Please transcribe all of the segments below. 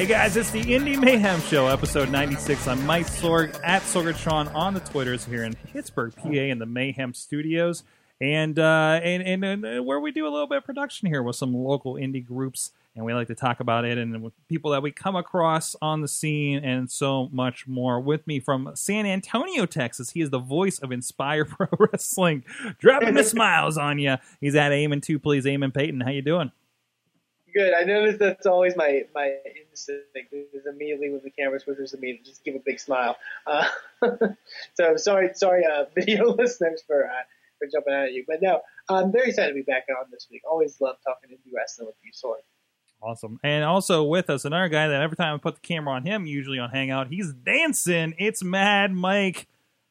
Hey guys, it's the Indie Mayhem Show, episode 96. I'm Mike Sorg at Sorgatron on the Twitters here in Pittsburgh, PA, in the Mayhem Studios, and uh, and, and and uh, where we do a little bit of production here with some local indie groups, and we like to talk about it and with people that we come across on the scene, and so much more. With me from San Antonio, Texas, he is the voice of Inspire Pro Wrestling, dropping the smiles on you. He's at Amen Two, please, Eamon Peyton. How you doing? Good. I noticed that's always my my instinct is immediately with the camera switches to me just give a big smile. Uh, so sorry, sorry, uh, video listeners for uh, for jumping out at you, but no, I'm very excited to be back on this week. Always love talking indie wrestling with you, Sorg. Awesome. And also with us, another guy that every time I put the camera on him, usually on Hangout, he's dancing. It's Mad Mike.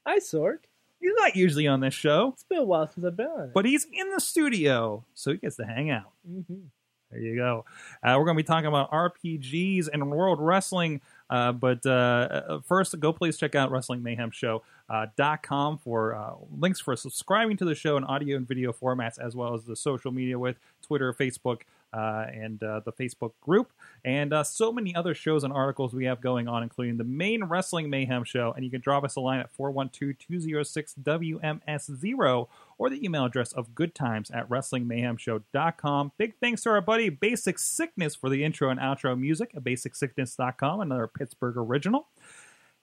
Hi, Sorg. He's not usually on this show, It's been a while since I've been on it. but he's in the studio, so he gets to hang out. Mhm. There you go. Uh, we're going to be talking about RPGs and World Wrestling. Uh, but uh, uh, first, go please check out WrestlingMayhemShow.com for uh, links for subscribing to the show in audio and video formats, as well as the social media with Twitter, Facebook, uh, and uh, the Facebook group, and uh, so many other shows and articles we have going on, including the main Wrestling Mayhem show. And you can drop us a line at 412 206 WMS0 or the email address of goodtimes at WrestlingMayhemShow.com. Big thanks to our buddy Basic Sickness for the intro and outro music at BasicSickness.com, another Pittsburgh original.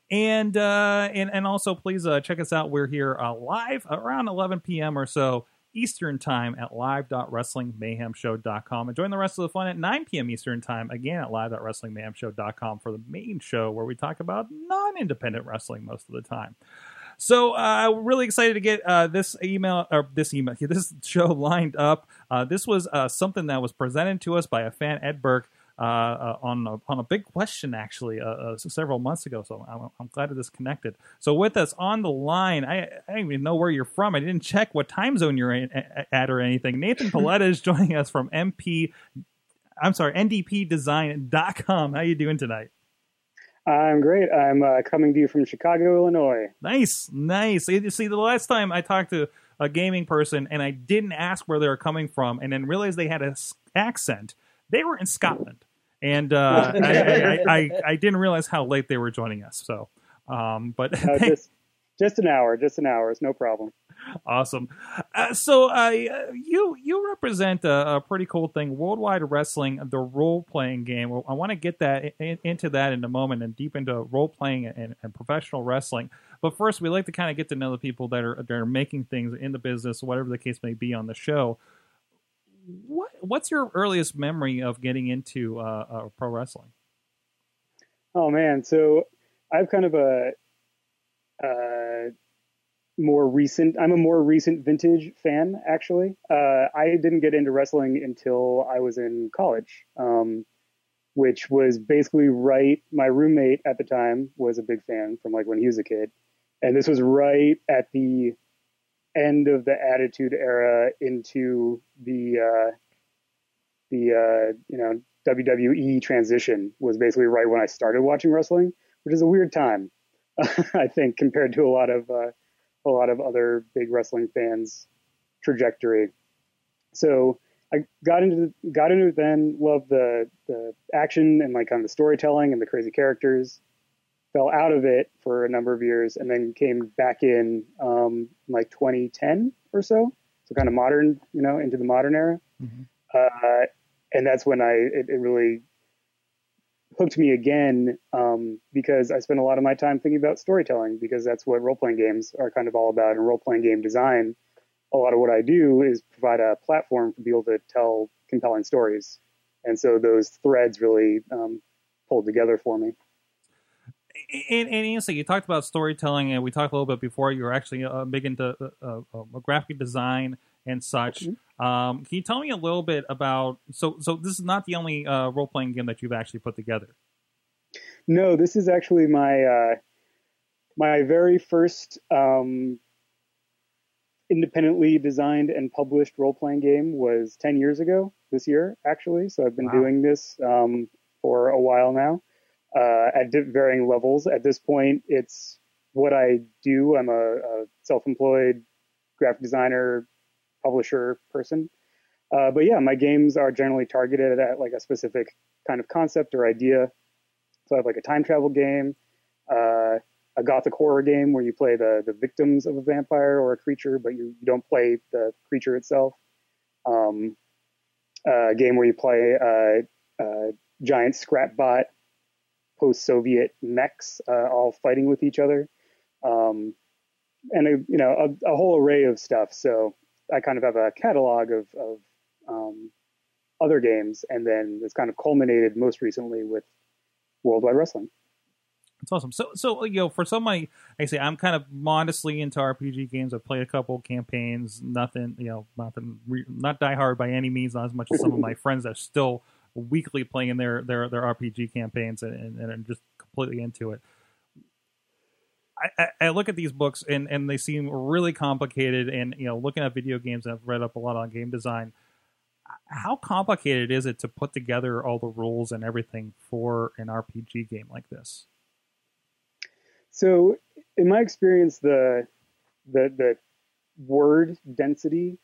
And uh, and and also please uh, check us out. We're here uh, live around 11 p.m. or so Eastern time at live.wrestlingmayhemshow.com and join the rest of the fun at 9 p.m. Eastern time again at live.wrestlingmayhemshow.com for the main show where we talk about non-independent wrestling most of the time. So uh, really excited to get uh, this email or this email this show lined up. Uh, this was uh, something that was presented to us by a fan, Ed Burke, uh, uh, on a, on a big question actually uh, uh, several months ago. So I'm, I'm glad that this connected. So with us on the line, I, I don't even know where you're from. I didn't check what time zone you're in, at or anything. Nathan Paoletta is joining us from MP. I'm sorry, NDPDesign.com. How you doing tonight? I'm great. I'm uh, coming to you from Chicago, Illinois. Nice, nice. You see, the last time I talked to a gaming person and I didn't ask where they were coming from, and then realized they had an accent. They were in Scotland, and uh, I, I, I, I didn't realize how late they were joining us. So, um, but Uh, just, just an hour, just an hour. It's no problem. Awesome. Uh, so, uh, you you represent a, a pretty cool thing, Worldwide Wrestling, the role playing game. I want to get that in, into that in a moment and deep into role playing and, and professional wrestling. But first, we like to kind of get to know the people that are that are making things in the business, whatever the case may be, on the show. What what's your earliest memory of getting into uh, uh, pro wrestling? Oh man, so I've kind of a uh, more recent. I'm a more recent vintage fan, actually. Uh, I didn't get into wrestling until I was in college, um, which was basically right. My roommate at the time was a big fan from like when he was a kid, and this was right at the end of the Attitude Era into the uh, the uh, you know WWE transition was basically right when I started watching wrestling, which is a weird time, I think, compared to a lot of uh, a lot of other big wrestling fans' trajectory. So I got into got into it then, loved the the action and like kind of the storytelling and the crazy characters. Fell out of it for a number of years and then came back in um, like 2010 or so. So kind of modern, you know, into the modern era. Uh, and that's when I it, it really hooked me again um, because I spent a lot of my time thinking about storytelling because that's what role playing games are kind of all about. And role playing game design, a lot of what I do is provide a platform for people to tell compelling stories, and so those threads really um, pulled together for me. And, and you talked about storytelling, and we talked a little bit before. You were actually uh, big into uh, uh, graphic design and such. Um, can you tell me a little bit about? So, so this is not the only uh, role playing game that you've actually put together. No, this is actually my uh, my very first um, independently designed and published role playing game was 10 years ago this year, actually. So I've been Wow. doing this um, for a while now uh, at varying levels. At this point, it's what I do. I'm a, a self employed graphic designer, publisher person. Uh, but yeah, my games are generally targeted at like a specific kind of concept or idea. So I have like a time travel game, uh, a gothic horror game where you play the the victims of a vampire or a creature, but you, you don't play the creature itself. Um, a game where you play a, uh, giant scrapbot post-Soviet mechs uh, all fighting with each other, um, and a, you know a, a whole array of stuff. So I kind of have a catalog of, of um, other games, and then it's kind of culminated most recently with Worldwide Wrestling. It's awesome. So, so you know, for some of my, I say, I'm kind of modestly into RPG games. I've played a couple campaigns. Nothing, you know, nothing, not die hard by any means. Not as much as some of my friends that are still weekly playing their their their RPG campaigns and, and, and are just completely into it. I, I, look at these books and, and they seem really complicated. And you know, looking at video games, and I've read up a lot on game design. How complicated is it to put together all the rules and everything for an RPG game like this? So, in my experience, the the the word density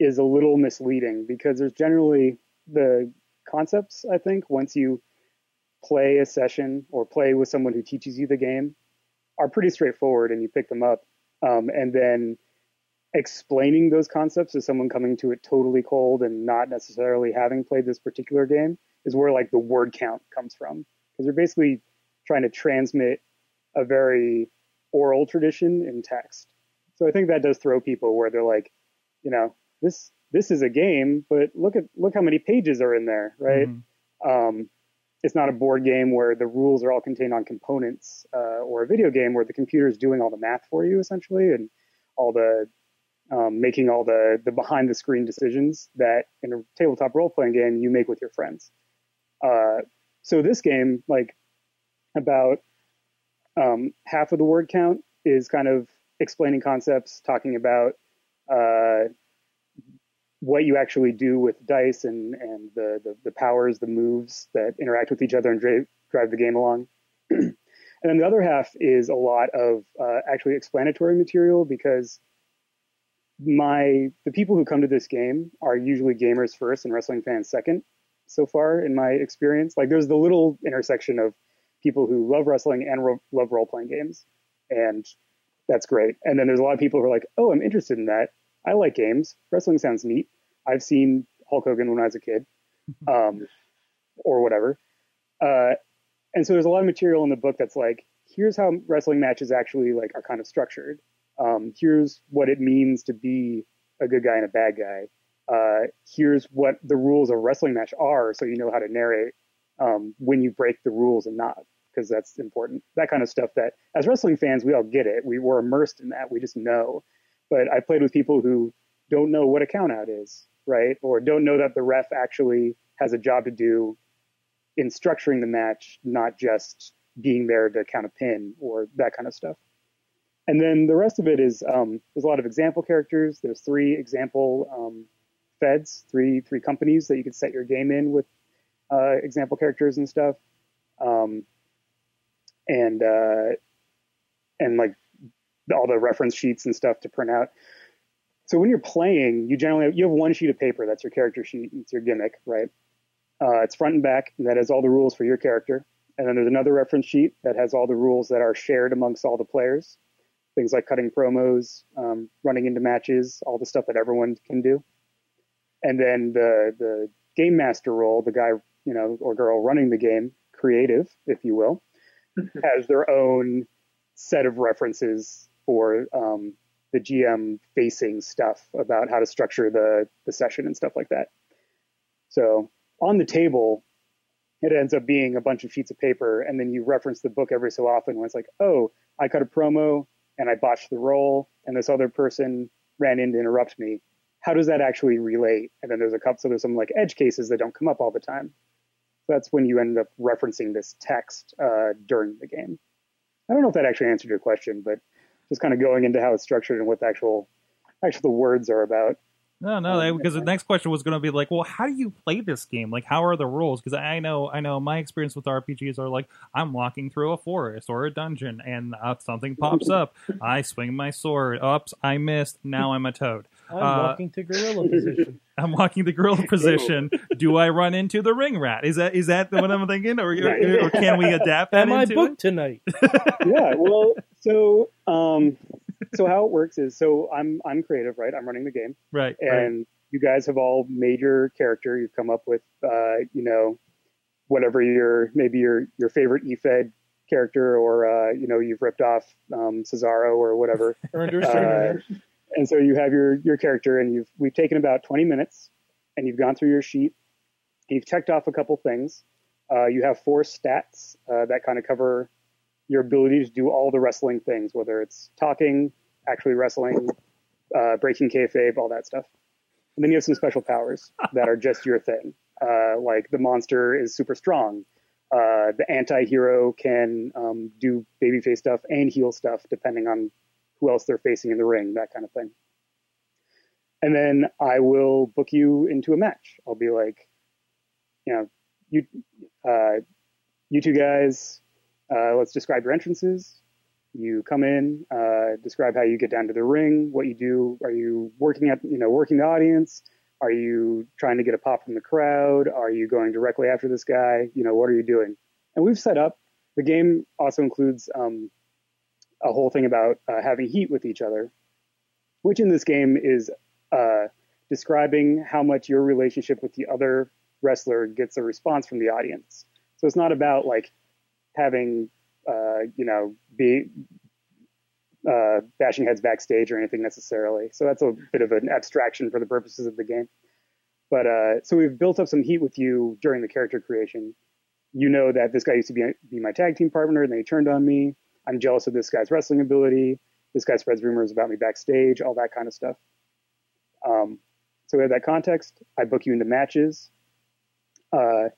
is a little misleading because there's generally the concepts. I think once you play a session or play with someone who teaches you the game are pretty straightforward, and you pick them up, um, and then explaining those concepts to someone coming to it totally cold and not necessarily having played this particular game is where like the word count comes from because you're basically trying to transmit a very oral tradition in text. So I think that does throw people where they're like, you know, this this is a game, but look at look how many pages are in there, right? Mhm. Um, it's not a board game where the rules are all contained on components, uh, or a video game where the computer is doing all the math for you essentially, and all the um, making all the the behind the screen decisions that in a tabletop role playing game you make with your friends. Uh, so this game, like about um, half of the word count is kind of explaining concepts, talking about uh, what you actually do with dice and and the, the the powers, the moves that interact with each other and drive drive the game along. and then the other half is a lot of uh, actually explanatory material because my the people who come to this game are usually gamers first and wrestling fans second so far in my experience. Like there's the little intersection of people who love wrestling and ro- love role playing games and that's great. And then there's a lot of people who are like oh i'm interested in that i like games wrestling sounds neat i've seen hulk hogan when i was a kid um, or whatever uh, and so there's a lot of material in the book that's like here's how wrestling matches actually like are kind of structured um, here's what it means to be a good guy and a bad guy. Uh, here's what the rules of a wrestling match are, so you know how to narrate um, when you break the rules and not, because that's important. That kind of stuff. That as wrestling fans, we all get it. We were immersed in that. We just know. But I played with people who don't know what a countout is, right? Or don't know that the ref actually has a job to do in structuring the match, not just being there to count a pin or that kind of stuff. And then the rest of it is um, there's a lot of example characters. There's three example um, feds, three three companies that you could set your game in with uh, example characters and stuff, um, and uh, and like all the reference sheets and stuff to print out. So when you're playing, you generally have, you have one sheet of paper that's your character sheet. It's your gimmick, right? Uh, it's front and back, and that has all the rules for your character. And then there's another reference sheet that has all the rules that are shared amongst all the players things like cutting promos, um, running into matches, all the stuff that everyone can do. And then the the game master role, the guy you know or girl running the game, creative, if you will, has their own set of references for um, the GM facing stuff about how to structure the the session and stuff like that. So on the table, it ends up being a bunch of sheets of paper, and then you reference the book every so often when it's like, oh, I cut a promo and I botched the roll, and this other person ran in to interrupt me. How does that actually relate? And then there's a couple, so there's some like edge cases that don't come up all the time. So that's when you end up referencing this text uh, during the game. I don't know if that actually answered your question, but just kind of going into how it's structured and what the actual actually the words are about. No, no, Um, because the next question was going to be like, well, how do you play this game? Like, how are the rules? Because I know, I know, my experience with RPGs are like, I'm walking through a forest or a dungeon, and uh, something pops up. I swing my sword. Oops, I missed. Now I'm a toad. I'm Uh, walking to gorilla position. I'm walking the gorilla position. Do I run into the ring rat? Is that is that what I'm thinking, or or, or can we adapt that Am I into booked it? tonight? yeah, well, so um, so how it works is so I'm I'm creative, right? I'm running the game, Right, right. and you guys have all made your character. You've come up with, uh, you know, whatever your maybe your your favorite E EFED character, or uh, you know, you've ripped off um, Cesaro or whatever. Or Uh, surrendered. And so you have your your character, and you've we've taken about 20 minutes, and you've gone through your sheet. You've checked off a couple things. Uh, you have four stats uh, that kind of cover your ability to do all the wrestling things, whether it's talking, actually wrestling, uh, breaking kayfabe, all that stuff. And then you have some special powers that are just your thing. Uh, like the monster is super strong. Uh, the anti-hero can um, do babyface stuff and heal stuff depending on who else they're facing in the ring, that kind of thing. And then I will book you into a match. I'll be like, you know, you, uh, you two guys, uh, let's describe your entrances. You come in, uh, describe how you get down to the ring, what you do. Are you working at, you know, working the audience? Are you trying to get a pop from the crowd? Are you going directly after this guy? You know, what are you doing? And we've set up. The game also includes um, a whole thing about uh, having heat with each other, which in this game is uh, describing how much your relationship with the other wrestler gets a response from the audience. So it's not about like having, uh, you know, be uh, bashing heads backstage or anything necessarily. So that's a bit of an abstraction for the purposes of the game. But uh, so we've built up some heat with you during the character creation. You know that this guy used to be, be my tag team partner, and then he turned on me. I'm jealous of this guy's wrestling ability. This guy spreads rumors about me backstage, all that kind of stuff. Um, so we have that context. I book you into matches. Uh,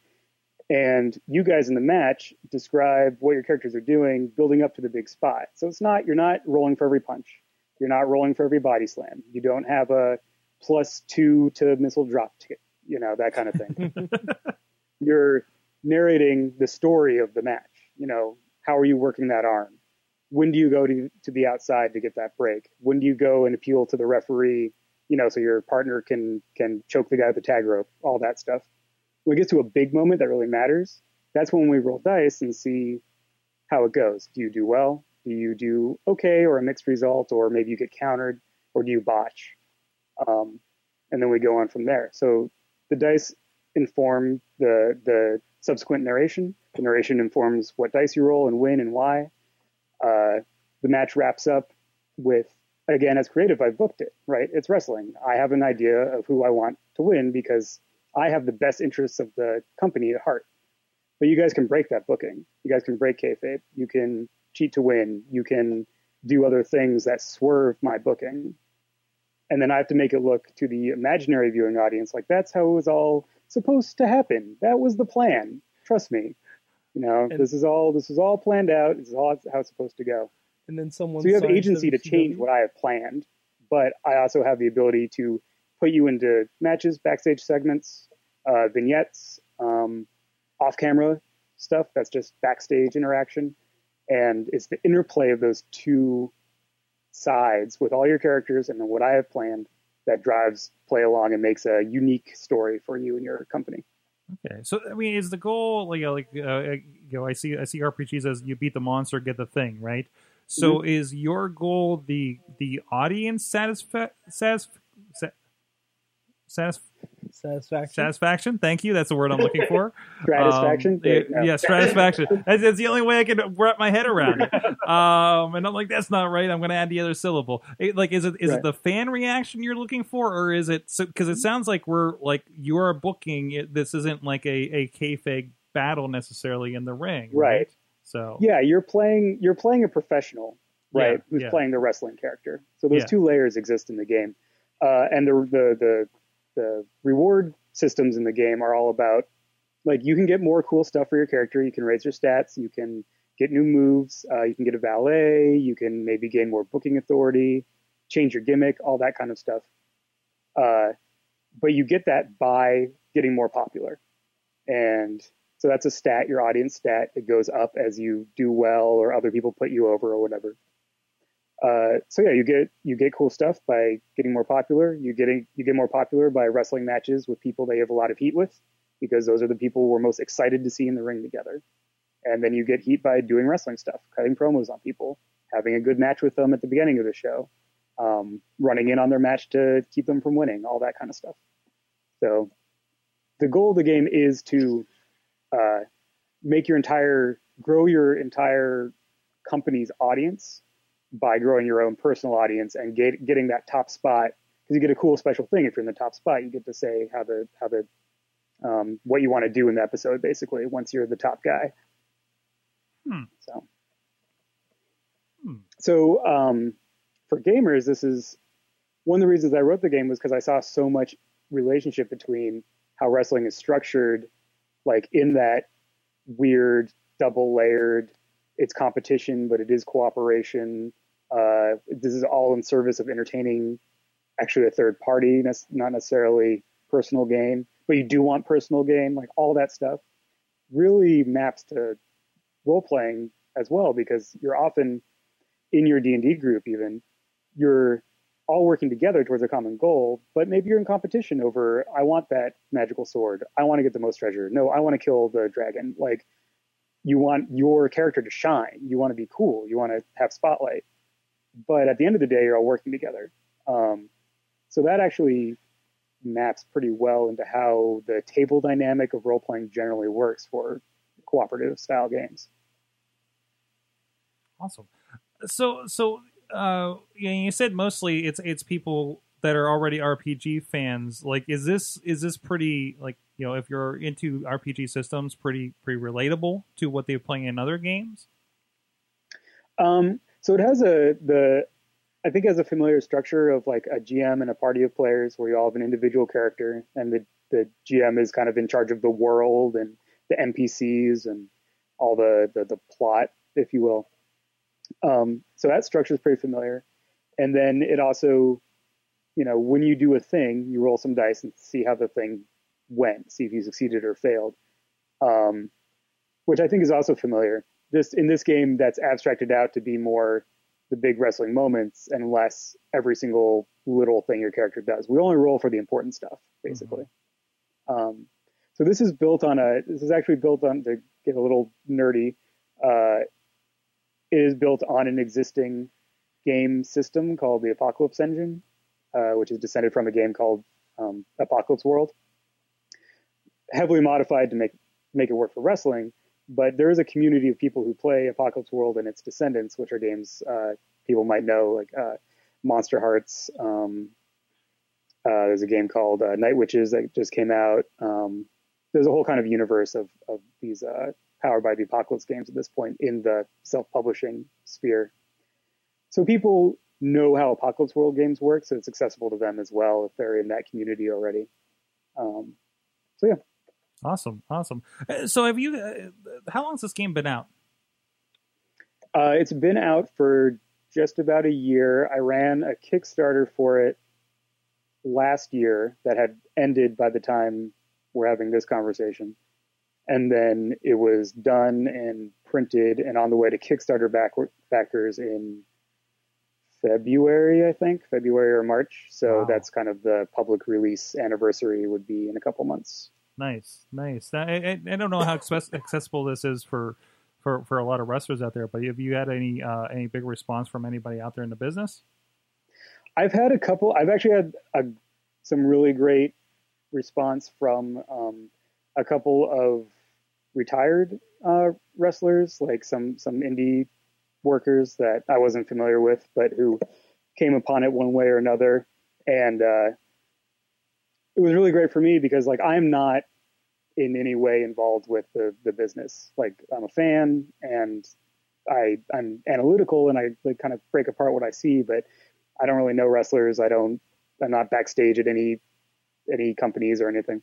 and you guys in the match describe what your characters are doing, building up to the big spot. So it's not you're not rolling for every punch, you're not rolling for every body slam. You don't have a plus two to missile dropkick, you know that kind of thing. you're narrating the story of the match. You know how are you working that arm? When do you go to to the outside to get that break? When do you go and appeal to the referee? You know so your partner can can choke the guy with the tag rope, all that stuff when it gets to a big moment that really matters, that's when we roll dice and see how it goes. Do you do well? Do you do okay or a mixed result, or maybe you get countered, or do you botch? Um, and then we go on from there. So the dice inform the the subsequent narration. The narration informs what dice you roll and when and why. Uh, the match wraps up with again as creative. I've booked it right. It's wrestling. I have an idea of who I want to win because I have the best interests of the company at heart. But you guys can break that booking. You guys can break kayfabe. You can cheat to win. You can do other things that swerve my booking. And then I have to make it look to the imaginary viewing audience like that's how it was all supposed to happen. That was the plan. Trust me. You know, And- this is all this is all planned out. This is all how it's supposed to go. And then someone. So you have agency to change what I have planned, but I also have the ability to put you into matches, backstage segments, uh, vignettes, um, off-camera stuff. That's just backstage interaction, and it's the interplay of those two sides with all your characters and then what I have planned that drives play along and makes a unique story for you and your company. Okay, so I mean, is the goal like, you know, like uh, you know, I see I see RPGs as you beat the monster, get the thing, right? So Mm-hmm. is your goal the the audience satisfa- satisf- sa- satisf- Satisfaction. satisfaction? Thank you. That's the word I'm looking for. Satisfaction? Um, yeah, satisfaction. That's, that's the only way I can wrap my head around it. Um, and I'm like, that's not right. I'm going to add the other syllable. It- like, is it is it the fan reaction you're looking for, or is it because it sounds like we're like you're booking. It, this isn't like a a kayfabe battle necessarily in the ring, right? Right. So Yeah, you're playing you're playing a professional, right? Yeah, who's yeah. playing the wrestling character. So those Yeah. two layers exist in the game, uh, and the, the the the reward systems in the game are all about like you can get more cool stuff for your character. You can raise your stats. You can get new moves. Uh, you can get a valet. You can maybe gain more booking authority. change your gimmick, all that kind of stuff. Uh, but you get that by getting more popular. And so that's a stat, your audience stat. It goes up as you do well or other people put you over or whatever. Uh, so yeah, you get you get cool stuff by getting more popular. You getting you get more popular by wrestling matches with people that you have a lot of heat with, because those are the people we're most excited to see in the ring together. And then you get heat by doing wrestling stuff, cutting promos on people, having a good match with them at the beginning of the show, um, running in on their match to keep them from winning, all that kind of stuff. So the goal of the game is to uh, make your entire grow your entire company's audience by growing your own personal audience and get, getting that top spot because you get a cool special thing if you're in the top spot you get to say how the how the um, what you want to do in the episode basically once you're the top guy Hmm. so Hmm. so um, for gamers this is one of the reasons i wrote the game was because i saw so much relationship between how wrestling is structured like in that weird double layered it's competition but it is cooperation uh, this is all in service of entertaining actually a third party not necessarily personal gain but you do want personal gain like all that stuff really maps to role playing as well because you're often in your d&d group even you're all working together towards a common goal, but maybe you're in competition over I want that magical sword. I want to get the most treasure. No, I want to kill the dragon. Like you want your character to shine. You want to be cool. You want to have spotlight. But at the end of the day, you're all working together. Um, so that actually maps pretty well into how the table dynamic of role playing generally works for cooperative style games. Awesome. So so uh you, said mostly it's it's people that are already RPG fans. Like is this is this pretty like you know if you're into RPG systems pretty pretty relatable to what they're playing in other games? Um, so it has a the I think has a familiar structure of like a GM and a party of players where you all have an individual character and the the GM is kind of in charge of the world and the NPCs and all the the, the plot, if you will. Um, so that structure is pretty familiar. And then it also, you know, when you do a thing, you roll some dice and see how the thing went, see if you succeeded or failed. Um, which I think is also familiar. Just in this game, that's abstracted out to be more the big wrestling moments and less every single little thing your character does. We only roll for the important stuff, basically. Um, so this is built on a. This is actually built on to get a little nerdy. Uh, it is built on an existing game system called the Apocalypse Engine, uh, which is descended from a game called um, Apocalypse World. Heavily modified to make make it work for wrestling, but there is a community of people who play Apocalypse World and its descendants, which are games uh, people might know, like uh, Monsterhearts. Um, uh, there's a game called uh, Night Witches that just came out. Um, there's a whole kind of universe of, of these uh, powered by the Apocalypse games at this point in the self-publishing sphere. So people know how Apocalypse World games work, so it's accessible to them as well if they're in that community already. Um, so yeah. Awesome, awesome. Uh, So have you? Uh, how long has this game been out? Uh, it's been out for just about a year. I ran a Kickstarter for it last year that had ended by the time we're having this conversation. And then it was done and printed and on the way to Kickstarter back- backers in February, I think, February or March. So Wow. that's kind of the public release anniversary would be in a couple months. Nice, nice. I, I don't know how accessible this is for, for for a lot of wrestlers out there, but have you had any uh, any big response from anybody out there in the business? I've had a couple. I've actually had a, some really great response from um, a couple of retired uh, wrestlers, like some some indie workers that I wasn't familiar with, but who came upon it one way or another, and uh, it was really great for me because like I'm not in any way involved with the the business. Like I'm a fan and I I'm analytical and I like kind of break apart what I see, but I don't really know wrestlers. I don't. I'm not backstage at any any companies or anything.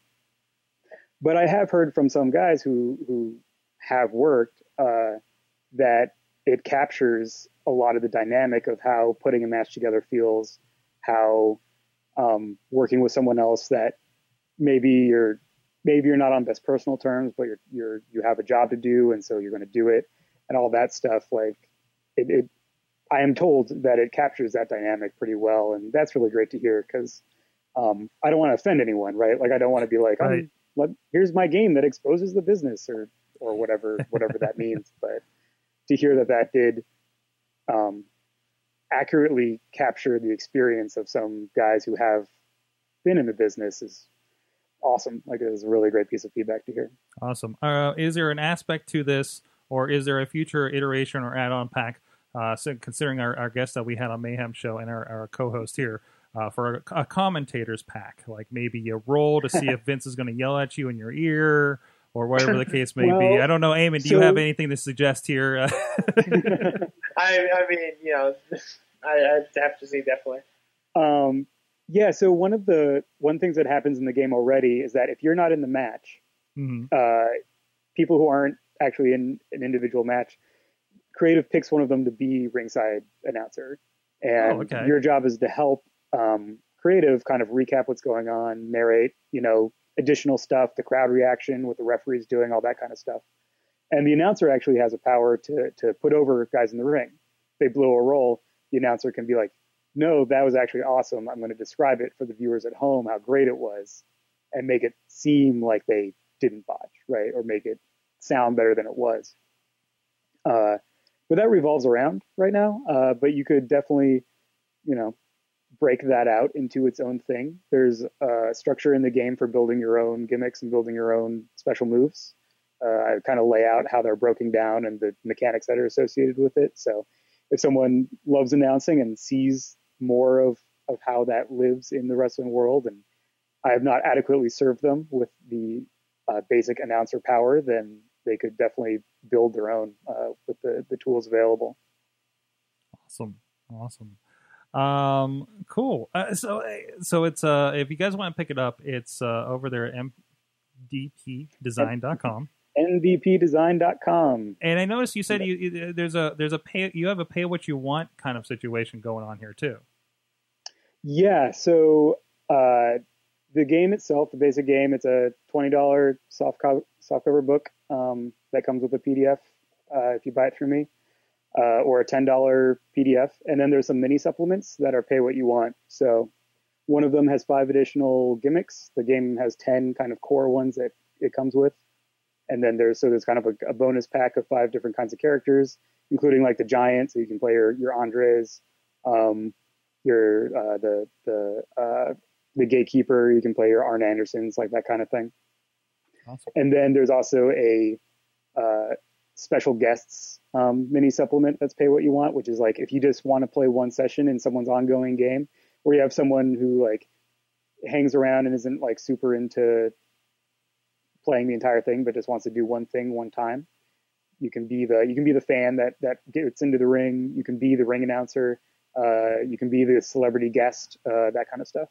But I have heard from some guys who who have worked uh, that it captures a lot of the dynamic of how putting a match together feels, how um, working with someone else that maybe you're maybe you're not on best personal terms, but you're you're you have a job to do, and so you're going to do it, and all that stuff. Like it, it, I am told that it captures that dynamic pretty well, and that's really great to hear because um, I don't want to offend anyone, right? Like I don't want to be like, Right. I'm, let, here's my game that exposes the business or or whatever whatever that means, but to hear that that did um, accurately capture the experience of some guys who have been in the business is awesome. Like it was a really great piece of feedback to hear. Awesome. Uh, is there an aspect to this, or is there a future iteration or add-on pack? Uh, so considering our, our guest that we had on Mayhem Show and our, our co-host here uh, for a, a commentators pack, like maybe you roll to see if Vince is going to yell at you in your ear or whatever the case may be. I don't know, Eamon. Do you have anything to suggest here? I, I mean, you know, I, I have to say definitely. Um, yeah. So one of the one things that happens in the game already is that if you're not in the match, Mhm. uh, people who aren't actually in an individual match, creative picks one of them to be ringside announcer, and Oh, okay. your job is to help um, creative kind of recap what's going on, narrate, you know, additional stuff, the crowd reaction, what the referee's doing, all that kind of stuff. And the announcer actually has a power to to put over guys in the ring. They blow a roll, the announcer can be like, "No, that was actually awesome. I'm going to describe it for the viewers at home how great it was, and make it seem like they didn't botch, right? Or make it sound better than it was." Uh, but that revolves around right now. Uh, but you could definitely, you know, break that out into its own thing. There's a structure in the game for building your own gimmicks and building your own special moves. Uh, I kind of lay out how they're broken down and the mechanics that are associated with it. So if someone loves announcing and sees more of, of how that lives in the wrestling world, and I have not adequately served them with the uh, basic announcer power, then they could definitely build their own uh, with the, the tools available. Awesome, awesome, um, cool. Uh, so, so it's uh, if you guys want to pick it up, it's uh, over there at mdpdesign.com. NDPdesign.com. And I noticed you said you, you there's a there's a pay you have a pay what you want kind of situation going on here too. Yeah, so uh, the game itself, the basic game, it's a twenty dollar soft co- softcover book um, that comes with a PDF uh, if you buy it through me, uh, or a ten dollar PDF, and then there's some mini supplements that are pay what you want. So one of them has five additional gimmicks. The game has ten kind of core ones that it comes with, and then there's so there's kind of a, a bonus pack of five different kinds of characters, including like the giant, so you can play your your Andres. Um, your uh, the the uh, the gatekeeper. You can play your Arn Andersons, like that kind of thing. Awesome. And then there's also a uh, special guests um, mini supplement that's pay what you want, which is like if you just want to play one session in someone's ongoing game, or you have someone who like hangs around and isn't like super into playing the entire thing, but just wants to do one thing one time. You can be the you can be the fan that that gets into the ring. You can be the ring announcer. Uh, you can be the celebrity guest, uh, that kind of stuff.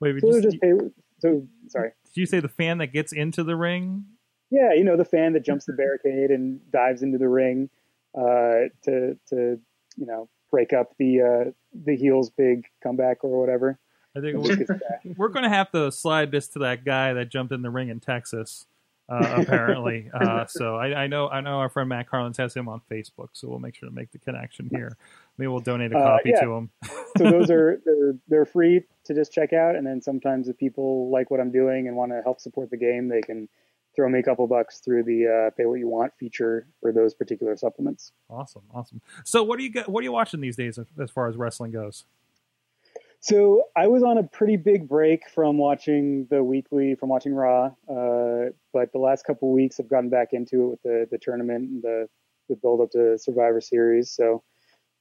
Wait, So they're just pay. So sorry. did you say the fan that gets into the ring? Yeah, you know the fan that jumps the barricade and dives into the ring uh, to to you know break up the uh, the heels big comeback or whatever. I think we're, just gets back. we're going to have to slide this to that guy that jumped in the ring in Texas. Uh, apparently, uh, so I, I know I know our friend Matt Carlins has him on Facebook, so we'll make sure to make the connection here. Maybe we'll donate a Uh, copy yeah. to him. so those are they're they're free to just check out, and then sometimes if people like what I'm doing and want to help support the game, they can throw me a couple bucks through the uh, pay what you want feature for those particular supplements. Awesome, awesome. So, what do you? What are you watching these days as far as wrestling goes? So I was on a pretty big break from watching the weekly, from watching Raw. Uh, but the last couple weeks, I've gotten back into it with the the tournament and the the build up to Survivor Series. So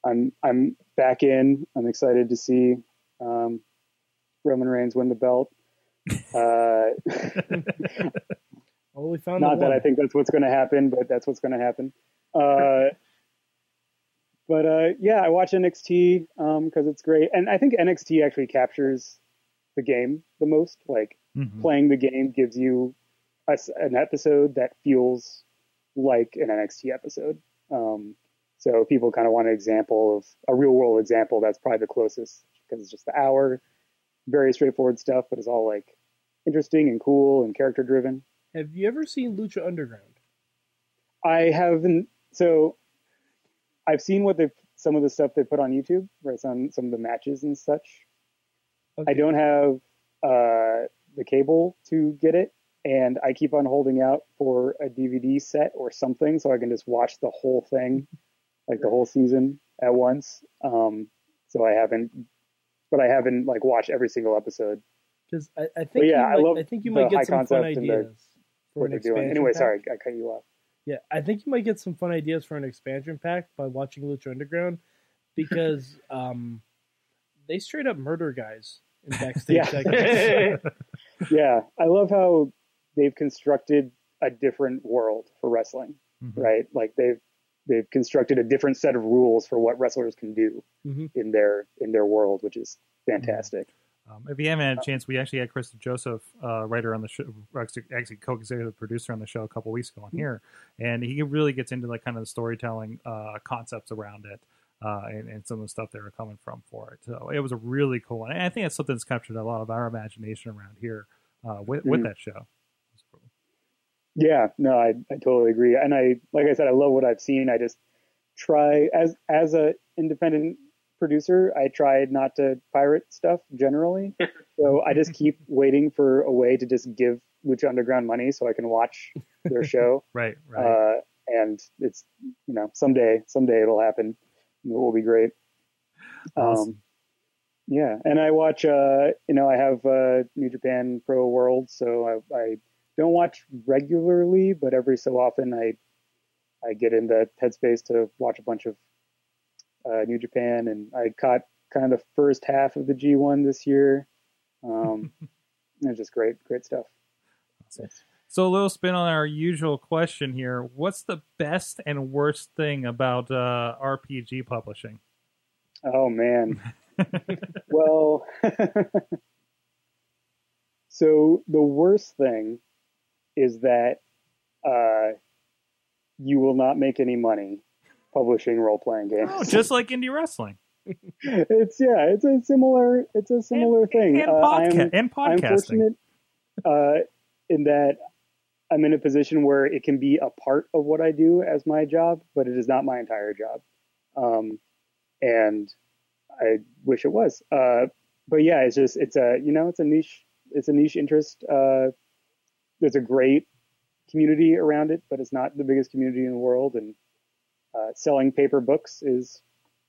I'm I'm back in. I'm excited to see um, Roman Reigns win the belt. Uh, Oh, we found not that. I think that's what's going to happen, but that's what's going to happen. Uh, but uh, yeah, I watch NXT because it's great, and I think NXT actually captures the game the most. Like Mhm. playing the game gives you a an episode that feels like an NXT episode. Um, So people kind of want an example of a real world example, that's probably the closest because it's just the hour, very straightforward stuff, but it's all like interesting and cool and character driven. Have you ever seen Lucha Underground? I haven't. So I've seen what they some of the stuff they put on YouTube, right? Some some of the matches and such. Okay. I don't have uh, the cable to get it, and I keep on holding out for a DVD set or something so I can just watch the whole thing, like the whole season at once. Um, so I haven't, but I haven't like watched every single episode. Because I, I think yeah, you I might, love I think you might get some fun ideas What they're doing. Anyway, pack. sorry, I cut you off. Yeah, I think you might get some fun ideas for an expansion pack by watching Lucha Underground because um, they straight up murder guys in backstage Yeah. segments. yeah, I love how they've constructed a different world for wrestling, Mhm. right? Like they've they've constructed a different set of rules for what wrestlers can do Mhm. in their in their world, which is fantastic. Um, if you haven't had a chance, we actually had Chris DeJoseph, uh, writer on the show, actually co-executive producer on the show a couple weeks ago on here, and he really gets into like kind of the storytelling uh, concepts around it. Uh, and, and some of the stuff they were coming from for it. So it was a really cool one. And I think it's something that's captured a lot of our imagination around here uh, with, with Mhm. that show. Cool. Yeah, no, I, I totally agree. And I, like I said, I love what I've seen. I just try as as a independent producer, I try not to pirate stuff generally. so I just keep waiting for a way to just give Lucha Underground money so I can watch their show. Right, right. uh, and it's you know someday someday it'll happen. It will be great. Awesome. Um, yeah, and I watch. Uh, you know, I have uh, New Japan Pro World, so I, I don't watch regularly, but every so often I I get in the headspace to watch a bunch of uh, New Japan, and I caught kind of the first half of the G1 this year. Um, it's just great, great stuff. So a little spin on our usual question here. What's the best and worst thing about uh, RPG publishing? Oh man. well, so the worst thing is that uh, you will not make any money publishing role playing games. Oh, just like indie wrestling it's yeah, it's a similar it's a similar thing. and, Uh, podca- I'm, and I'm podcasting. fortunate uh, in that I'm in a position where it can be a part of what I do as my job, but it is not my entire job. Um, and I wish it was. Uh, but yeah, it's just it's a you know it's a niche it's a niche interest. Uh, there's a great community around it, but it's not the biggest community in the world. And uh, selling paper books is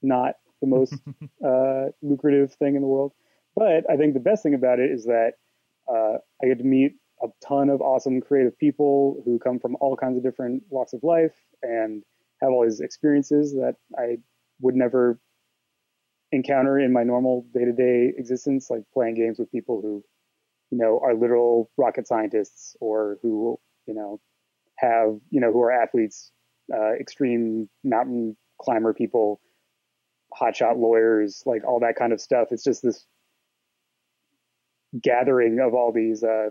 not the most uh, lucrative thing in the world. But I think the best thing about it is that uh, I get to meet a ton of awesome creative people who come from all kinds of different walks of life and have all these experiences that I would never encounter in my normal day-to-day existence, like playing games with people who, you know, are literal rocket scientists or who, you know, have, you know, who are athletes, uh, extreme mountain climber people, hotshot lawyers, like all that kind of stuff. It's just this gathering of all these uh,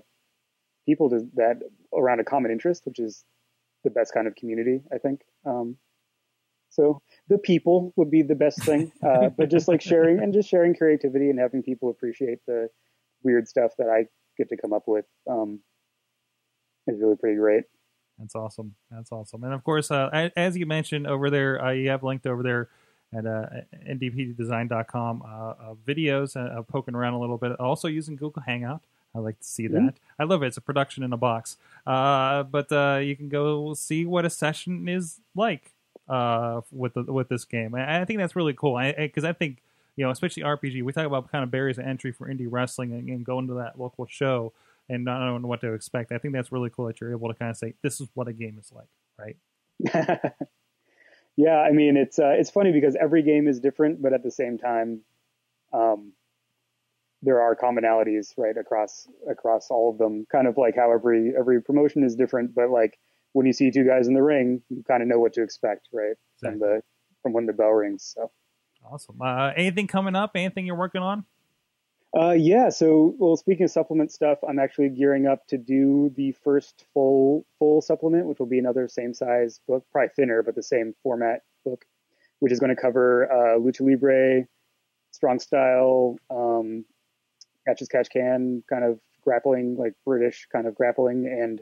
people to, that around a common interest, which is the best kind of community, I think. Um, so the people would be the best thing, uh, but just like sharing and just sharing creativity and having people appreciate the weird stuff that I get to come up with um, is really pretty great. That's awesome. That's awesome. And of course, uh, as you mentioned over there, uh, you have linked over there at uh, ndpdesign.com uh, uh, videos uh, poking around a little bit. Also using Google Hangout. I like to see that. I love it. It's a production in a box. Uh, but uh, you can go see what a session is like uh, with the, with this game. I, I think that's really cool. Because I, think you know, especially RPG, we talk about kind of barriers to entry for indie wrestling and, and going to that local show and not knowing what to expect. I think that's really cool that you're able to kind of say, this is what a game is like, right? yeah, I mean it's uh, it's funny because every game is different, but at the same time, um, there are commonalities right across across all of them. Kind of like how every every promotion is different, but like when you see two guys in the ring, you kind of know what to expect, right? From the from when the bell rings. So. Awesome. Uh, anything coming up? Anything you're working on? Uh, yeah. So, well, speaking of supplement stuff, I'm actually gearing up to do the first full full supplement, which will be another same size book, probably thinner, but the same format book. which is going to cover uh, lucha libre, strong style, um, catch as catch can kind of grappling, like British kind of grappling, and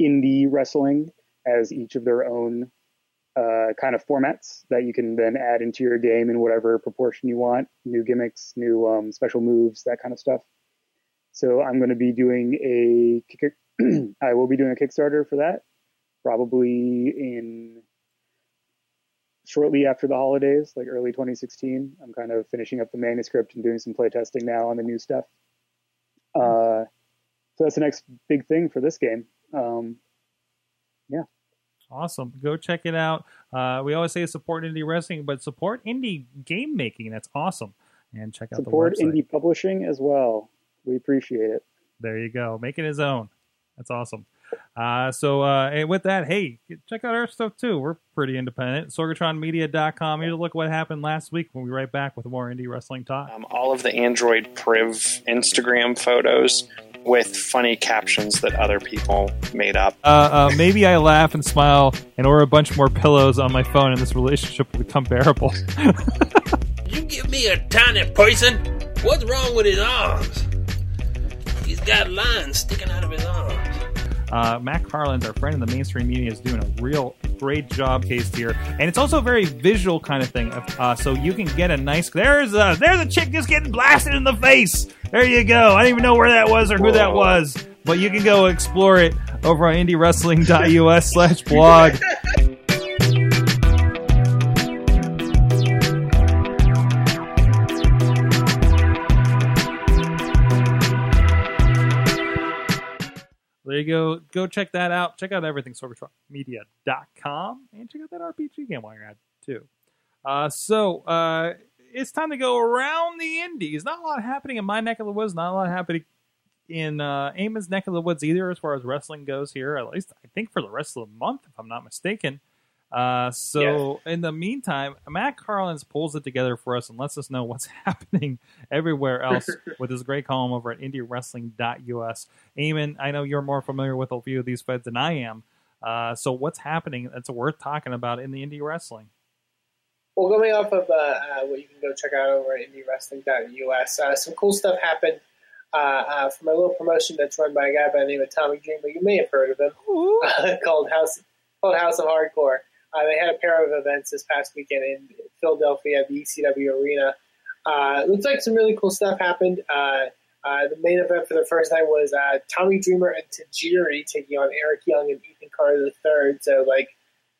indie wrestling as each of their own uh, kind of formats that you can then add into your game in whatever proportion you want. New gimmicks, new um, special moves, that kind of stuff. So I'm going to be doing a. I will be doing a Kickstarter for that, probably in shortly after the holidays, like early 2016. I'm kind of finishing up the manuscript and doing some playtesting now on the new stuff. Uh, so that's the next big thing for this game. Um, yeah. Awesome. Go check it out. Uh, we always say support indie wrestling, but support indie game making. That's awesome. And check out support the website. indie publishing as well. We appreciate it. There you go. Make it his own. That's awesome. Uh, so uh, and with that, hey, check out our stuff too. We're pretty independent. SorgatronMedia.com. Here to look at what happened last week. We'll be right back with more indie wrestling talk. Um, all of the Android Priv Instagram photos with funny captions that other people made up. Uh, uh, maybe I laugh and smile and order a bunch more pillows on my phone, and this relationship will become bearable. You give me a tiny person? What's wrong with his arms? He's got lines sticking out of his arms. Uh, Matt Carlin's our friend in the mainstream media is doing a real great job case here, and it's also a very visual kind of thing. Uh, so you can get a nice. There's a there's a chick just getting blasted in the face. There you go. I don't even know where that was or who that was, but you can go explore it over on indiewrestling.us There you go. Go check that out. Check out everything sorgatronmedia.com and check out that RPG game while you're at too. Uh, so uh, it's time to go around the indies. Not a lot happening in my neck of the woods. Not a lot happening in uh, Eamon's neck of the woods either, as far as wrestling goes here. At least I think for the rest of the month, if I'm not mistaken. Uh, so in the meantime, Matt Carlins pulls it together for us and lets us know what's happening everywhere else with his great column over at IndieWrestling.us. Eamon, I know you're more familiar with a few of these feds than I am. Uh, so what's happening that's worth talking about in the indie wrestling? Well, going off of uh, uh, what you can go check out over at IndieWrestling.us, uh, some cool stuff happened uh, uh, from a little promotion that's run by a guy by the name of Tommy Dreamer. You may have heard of him, uh, called House called House of Hardcore. Uh, they had a pair of events this past weekend in Philadelphia at the ECW Arena. Uh, looks like some really cool stuff happened. Uh, uh, the main event for the first night was uh, Tommy Dreamer and Tajiri taking on Eric Young and Ethan Carter III. So, like,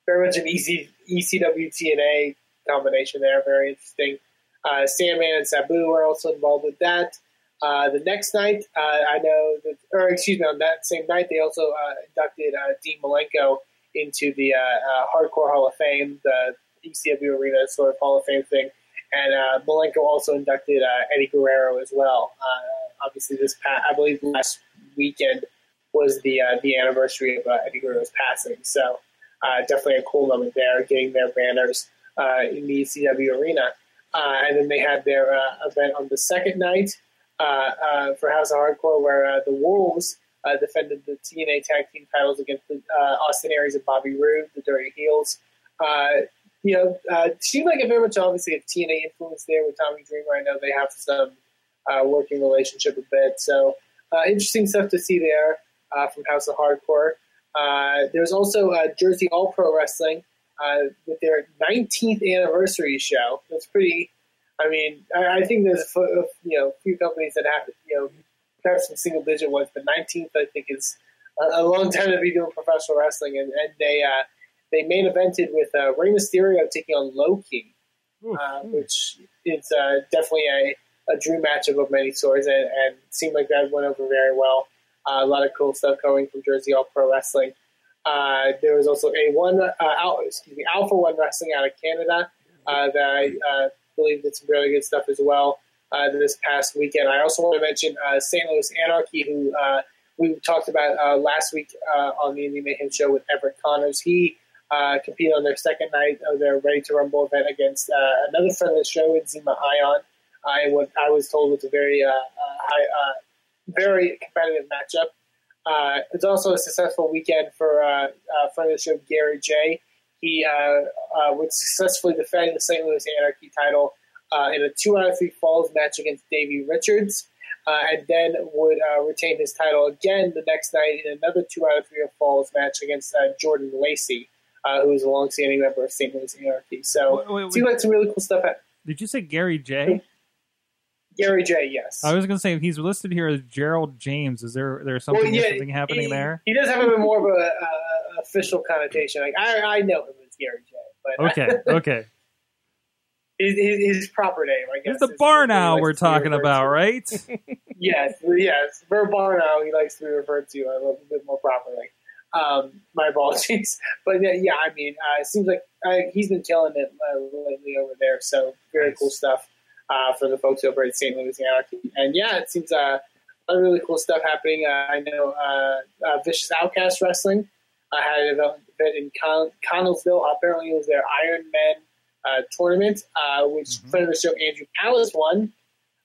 very much an ECW TNA combination there. Very interesting. Uh, Sandman and Sabu were also involved with that. The next night, I know, that, or excuse me, on that same night, they also inducted Dean Malenko into the uh, uh, Hardcore Hall of Fame, the ECW Arena sort of Hall of Fame thing. And uh, Malenko also inducted uh, Eddie Guerrero as well. Uh, obviously, this past, I believe last weekend was the uh, the anniversary of Eddie Guerrero's passing. So definitely a cool moment there, getting their banners in the ECW arena. And then they had their event on the second night for House of Hardcore, where the Wolves uh, defended the TNA Tag Team titles against the, uh, Austin Aries and Bobby Roode, the Dirty Heels. Uh, you know, uh, seemed like a very much obviously a TNA influence there with Tommy Dreamer. I know they have some working relationship a bit, so interesting stuff to see there from House of Hardcore. There's also Jersey All Pro Wrestling uh, with their 19th anniversary show. That's pretty. I mean, I, I think there's a, you know a few companies that have you know some single digit ones, but 19th I think is a, a long time to be doing professional wrestling, and, and they uh, they main evented with uh, Rey Mysterio taking on Low Ki, uh, which is uh, definitely a, a dream matchup of many sorts, and, and seemed like that went over very well. Uh, a lot of cool stuff coming from Jersey All Pro Wrestling. Uh, there was also a one, uh, Al- excuse me, Alpha One Wrestling out of Canada uh, that I uh, believe did some really good stuff as well uh, this past weekend. I also want to mention uh, St. Louis Anarchy, who uh, we talked about uh, last week uh, on the Indie Mayhem show with Everett Connors. He uh, competed on their second night of their Ready to Rumble event against another friend of the show, Zema Ion. I what I was told was a very high, very competitive matchup. It's also a successful weekend for uh, friend of the show, Gary Jay. he would successfully defend the St. Louis Anarchy title uh, in a two out of three falls match against Davey Richards, uh, and then would uh, retain his title again the next night in another two out of three falls match against uh, Jordan Lacey, uh, who is a longstanding member of St. Louis Anarchy. So Wait, wait, wait. seems like some really cool stuff. At Did you say Gary Jay? Gary Jay. Yes. I was going to say he's listed here as Gerald James. Is there there something Well, yeah, interesting happening he, there? He does have a bit more of a uh, official connotation. Like I, I know him as Gary Jay. But Okay, okay. His, his, his proper name, I guess. It's the is bar what he now likes we're talking about, to. right? Yes, yes. For bar now, he likes to be referred to a little bit more properly. Um, my apologies, but yeah, yeah I mean, uh, it seems like uh, he's been killing it uh, lately over there. So very Nice. cool stuff uh, for the folks over at St. Louis Anarchy. And yeah, it seems uh, a lot of really cool stuff happening. Uh, I know uh, uh, Vicious Outcast Wrestling uh, had an event in Con- Connellsville. Apparently, it was their Iron Man uh, tournament, uh, which Mhm. friend of the show Andrew Palace won,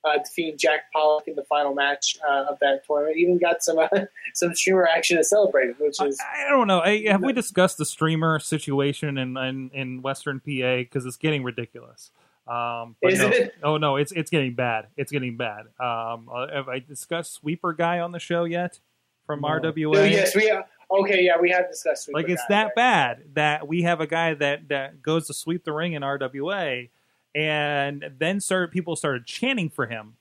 uh, defeating Jack Pollock in the final match uh, of that tournament. Even got some uh, some streamer action to celebrate, which is I don't know. I, have we discussed the streamer situation in in, in Western PA because it's getting ridiculous. Um, but Is no, it? Oh no, it's it's getting bad. It's getting bad. Um, have I discussed Sweeper guy on the show yet from No. RWA? Oh, yes, we uh, okay. Yeah, we had discussed Sweeper like it's Guy, that right? bad that we have a guy that that goes to sweep the ring in RWA, and then started people started chanting for him,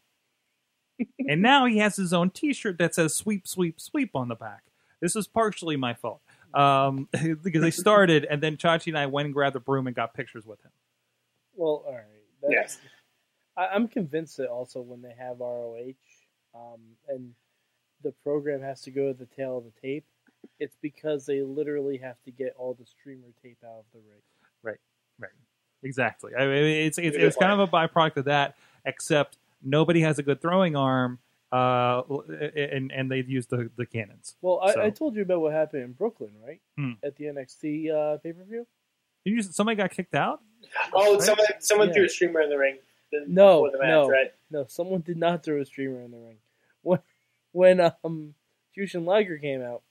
and now he has his own T-shirt that says "sweep, sweep, sweep" on the back. This is partially my fault um, because they started, and then Chachi and I went and grabbed the broom and got pictures with him. Well, all right. That- Yes. I, I'm convinced that also when they have ROH um, and the program has to go to the tale of the tape, it's because they literally have to get all the streamer tape out of the ring. Right. Right, exactly. I mean, it's it's, it's kind of a byproduct of that, except nobody has a good throwing arm, uh, and and they've used the the cannons. Well, I, So- I told you about what happened in Brooklyn, right? Hmm. At the NXT uh, pay per view. You, somebody got kicked out. Oh, someone someone Yeah. threw a streamer in the ring. the- No, the match, no. right? No, someone did not throw a streamer in the ring. When when um Jushin Liger came out,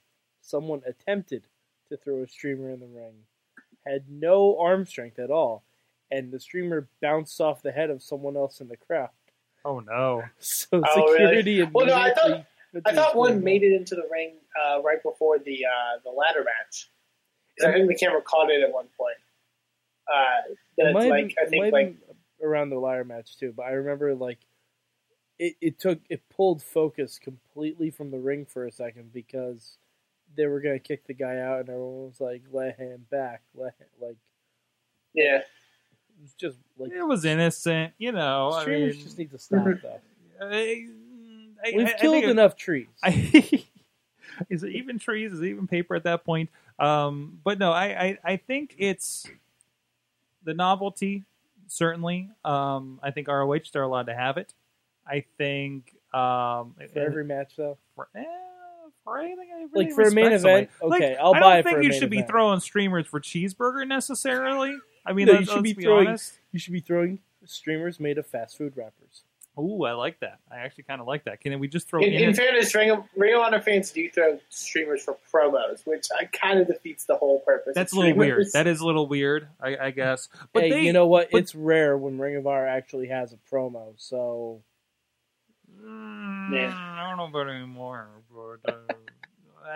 someone attempted to throw a streamer in the ring, had no arm strength at all, and the streamer bounced off the head of someone else in the crowd. Oh no! So Oh, security Well, no, I thought- immediately I thought one ring. made it into the ring uh, right before the uh, the ladder match. I think the camera caught it at one point. Uh, It that's might like been- I think might like have around the ladder match too, but I remember like it, it took it pulled focus completely from the ring for a second because they were gonna kick the guy out and everyone was like, "Let him back, let him, like." yeah. It was just like It was innocent, you know. I mean, just need to stop though. I, I, We've I- I killed think it- enough trees. I, is it even trees? Is it even paper at that point? Um, but no, I, I, I think it's the novelty. Certainly, um, I think ROH they're allowed to have it. I think um, for every match though. for, eh, for anything I really Like for a main respect somebody. okay, Like, I'll I buy don't it think for a you main should be throwing streamers for cheeseburger necessarily. I mean, No, let's, you should let's be be throwing- honest. You should be throwing streamers made of fast food wrappers. Ooh, I like that. I actually kind of like that. Can we just throw In, in, in fairness, Ring of, Ring of Honor fans do throw streamers for promos, which uh, kind of defeats the whole purpose. That's a little weird. That is a little weird, I, I guess. But hey, they, you know what? but- it's rare when Ring of Honor actually has a promo. So Mm, Yeah. I don't know about anymore. But, uh,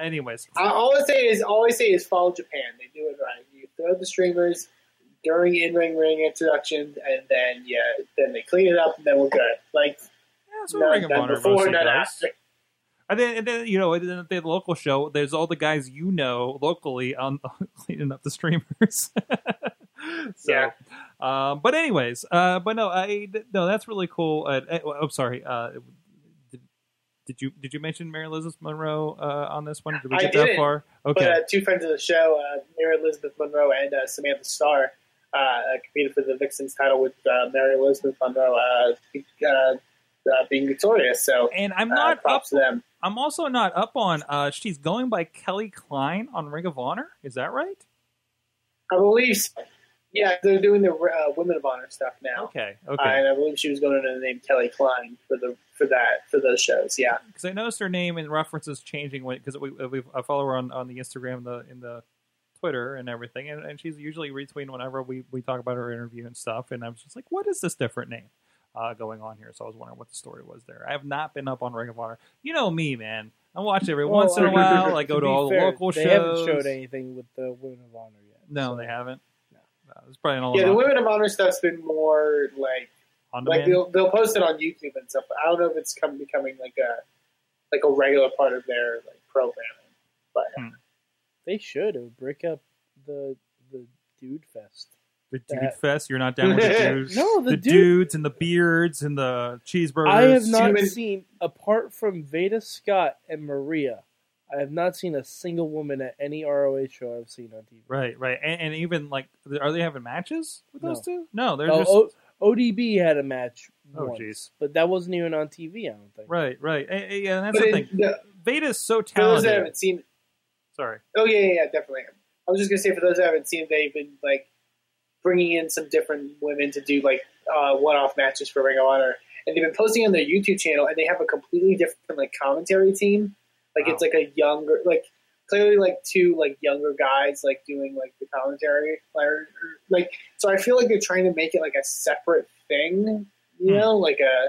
anyways, I, all I say is I say is follow Japan. They do it right. You throw the streamers during in-ring ring introductions, and then yeah, then they clean it up, and then we're good. Like yeah, that's what Ring of Honor before, none after. And then, and then, you know, at the, local show, there's all the guys you know locally on cleaning up the streamers. so, Yeah. um, but anyways, uh, but no, I no, that's really cool. Uh, uh, I'm sorry. Uh, did you did you mention Mary Elizabeth Monroe uh, on this one? Did we get that far? But Okay. uh, two friends of the show, uh, Mary Elizabeth Monroe and uh, Samantha Starr, uh, competed for the Vixens title with uh, Mary Elizabeth Monroe uh, uh, uh, being victorious. So and I'm uh, not up to them. I'm also not up on. Uh, she's going by Kelly Klein on Ring of Honor. Is that right? I believe, so. Yeah, they're doing the uh, Women of Honor stuff now. Okay. Uh, Okay. and I believe she was going under the name Kelly Klein for the for that for those shows. Yeah, Because I noticed her name and references changing when because we, we I follow her on, on the Instagram the in the Twitter and everything, and, and she's usually retweeting whenever we we talk about her interview and stuff. And I was just like, what is this different name uh, going on here? So I was wondering what the story was there. I have not been up on Ring of Honor. You know me, man. I watch every Well, once in a while. I go to be all the local they shows. They haven't showed anything with the Women of Honor yet. No, so- they haven't. No. Uh, it's probably all Yeah, the Women of Honor stuff's been more like on like they'll they'll post it on YouTube and stuff. I don't know if it's come becoming like a like a regular part of their like programming. But They should. It would break up the the dude fest. The dude that- fest. You're not down with the dudes. No, the the dude- dudes and the beards and the cheeseburgers. I have not Human- seen, apart from Veda Scott and Maria, I have not seen a single woman at any ROH show I've seen on TV. Right, right, and, and even like, are they having matches with those two? No, they're Oh, just O- ODB had a match Oh, once, jeez. but that wasn't even on TV. I don't think. right, right. And, and- yeah, and that's but the it, thing. the, Veda's so for those that talented. haven't seen, Sorry. oh yeah, yeah, yeah, definitely. I was just gonna say for those that haven't seen, they've been like bringing in some different women to do like uh, one-off matches for Ring of Honor, and they've been posting on their YouTube channel, and they have a completely different like commentary team. Like it's like a younger, like clearly like two like younger guys like doing like the commentary, like, like so. I feel like they're trying to make it like a separate thing, you Hmm. know, like a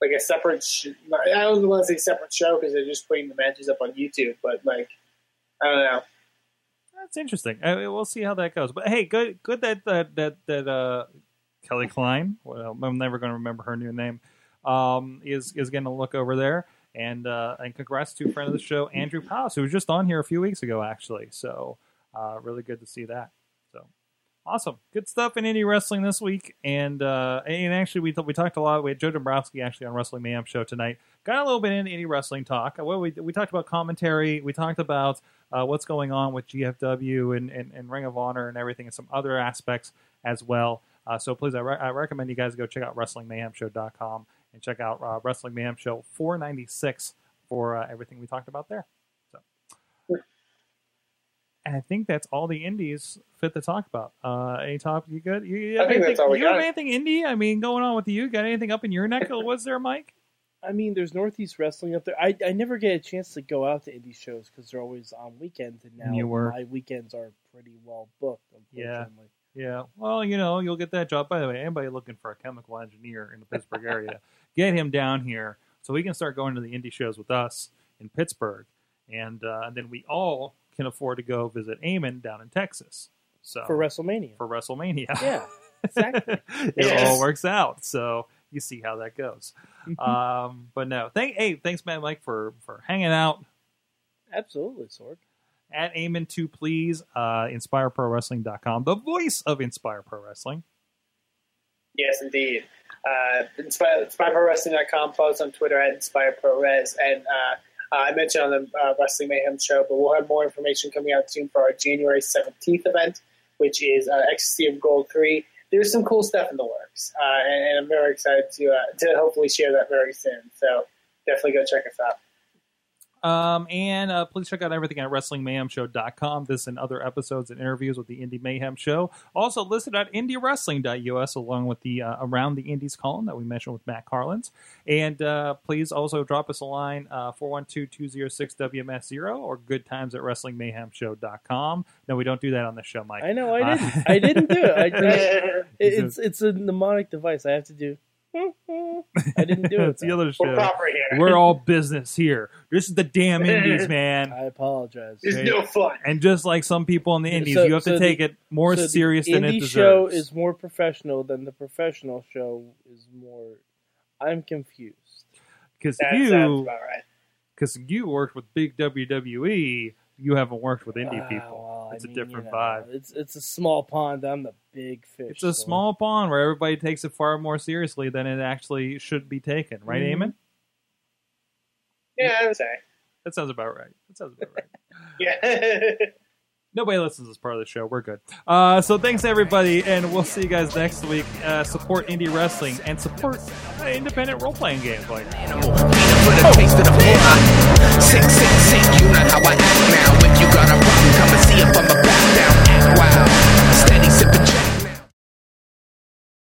like a separate. Sh- I don't want to say separate show because they're just putting the matches up on YouTube, but like I don't know. That's interesting. I mean, we'll see how that goes. But hey, good, good that that that, that uh, Kelly Klein. Well, I'm never going to remember her new name. Um, is is going to look over there. And uh, and congrats to a friend of the show, Andrew Powers, who was just on here a few weeks ago, actually. So uh, really good to see that. So awesome, good stuff in indie wrestling this week. And uh, and actually, we we talked a lot. We had Joe Dombrowski actually on Wrestling Mayhem show tonight. Got a little bit into indie wrestling talk. Well, we we talked about commentary. We talked about uh, what's going on with GFW and, and, and Ring of Honor and everything, and some other aspects as well. Uh, so please, I, re- I recommend you guys go check out WrestlingMayhemShow.com and check out uh, Wrestling Mayhem Show 496 for uh, everything we talked about there. So, and I think that's all the indies fit to talk about. Uh, any topic you good? You, you I have think anything, that's all we you have anything indie? I mean, going on with you? Got anything up in your neck was there, Mike? I mean, there's Northeast Wrestling up there. I, I never get a chance to go out to indie shows because they're always on weekends, and now You work. my weekends are pretty well booked. Unfortunately. Yeah. Well, you know, you'll get that job. By the way, anybody looking for a chemical engineer in the Pittsburgh area, get him down here so he can start going to the indie shows with us in Pittsburgh, and uh, then we all can afford to go visit Eamon down in Texas. So for WrestleMania. for WrestleMania, yeah, exactly. it Yes. all works out. So you see how that goes. um, but no, thank hey, thanks, man, Mike, for for hanging out Absolutely, Sorg. At Eamon to please uh, InspireProWrestling.com, the voice of Inspire Pro Wrestling. Yes, indeed. Uh, Inspire, InspireProWrestling.com, follow us on Twitter at InspireProRes. And uh, I mentioned on the uh, Wrestling Mayhem show, but we'll have more information coming out soon for our January 17th event, which is uh, Ecstasy of Gold 3. There's some cool stuff in the works, uh, and, and I'm very excited to, uh, to hopefully share that very soon. So definitely go check us out. Um, and uh, please check out everything at WrestlingMayhemShow.com. This and other episodes and interviews with the Indie Mayhem Show. Also listed at IndieWrestling.us along with the uh, Around the Indies column that we mentioned with Matt Carlins. And uh, please also drop us a line, uh, 412-206-WMS0 or good times at WrestlingMayhemShow.com. No, we don't do that on the show, Mike. I know. I Uh, didn't. I didn't do it. I, I, it's it's a mnemonic device. I have to do. I didn't do it. it's the other show. proper here. We're all business here. This is the damn Indies, man. I apologize. There's no fun. And just like some people in the Indies, So- you have so to the- take it more So the serious than it indie deserves. show is more professional than the professional show is more. I'm confused. because That you sounds about right. because you worked with big WWE, you haven't worked with indie Ah, people. well, I it's a mean, different you know, vibe. It's it's a small pond. I'm the big fish. It's a so- small pond where everybody takes it far more seriously than it actually should be taken, right, Mhm. Eamon? Yeah, I would say. That sounds about right. That sounds about right. Yeah. Nobody listens as part of the show. We're good. Uh, so thanks everybody, and we'll see you guys next week. Uh, support indie wrestling and support uh, independent role playing games like that. animal. Peanut for the taste of the blood. Sick, sick, sick, you know how I act now. If you got a problem, come and see if I'm a back down. Act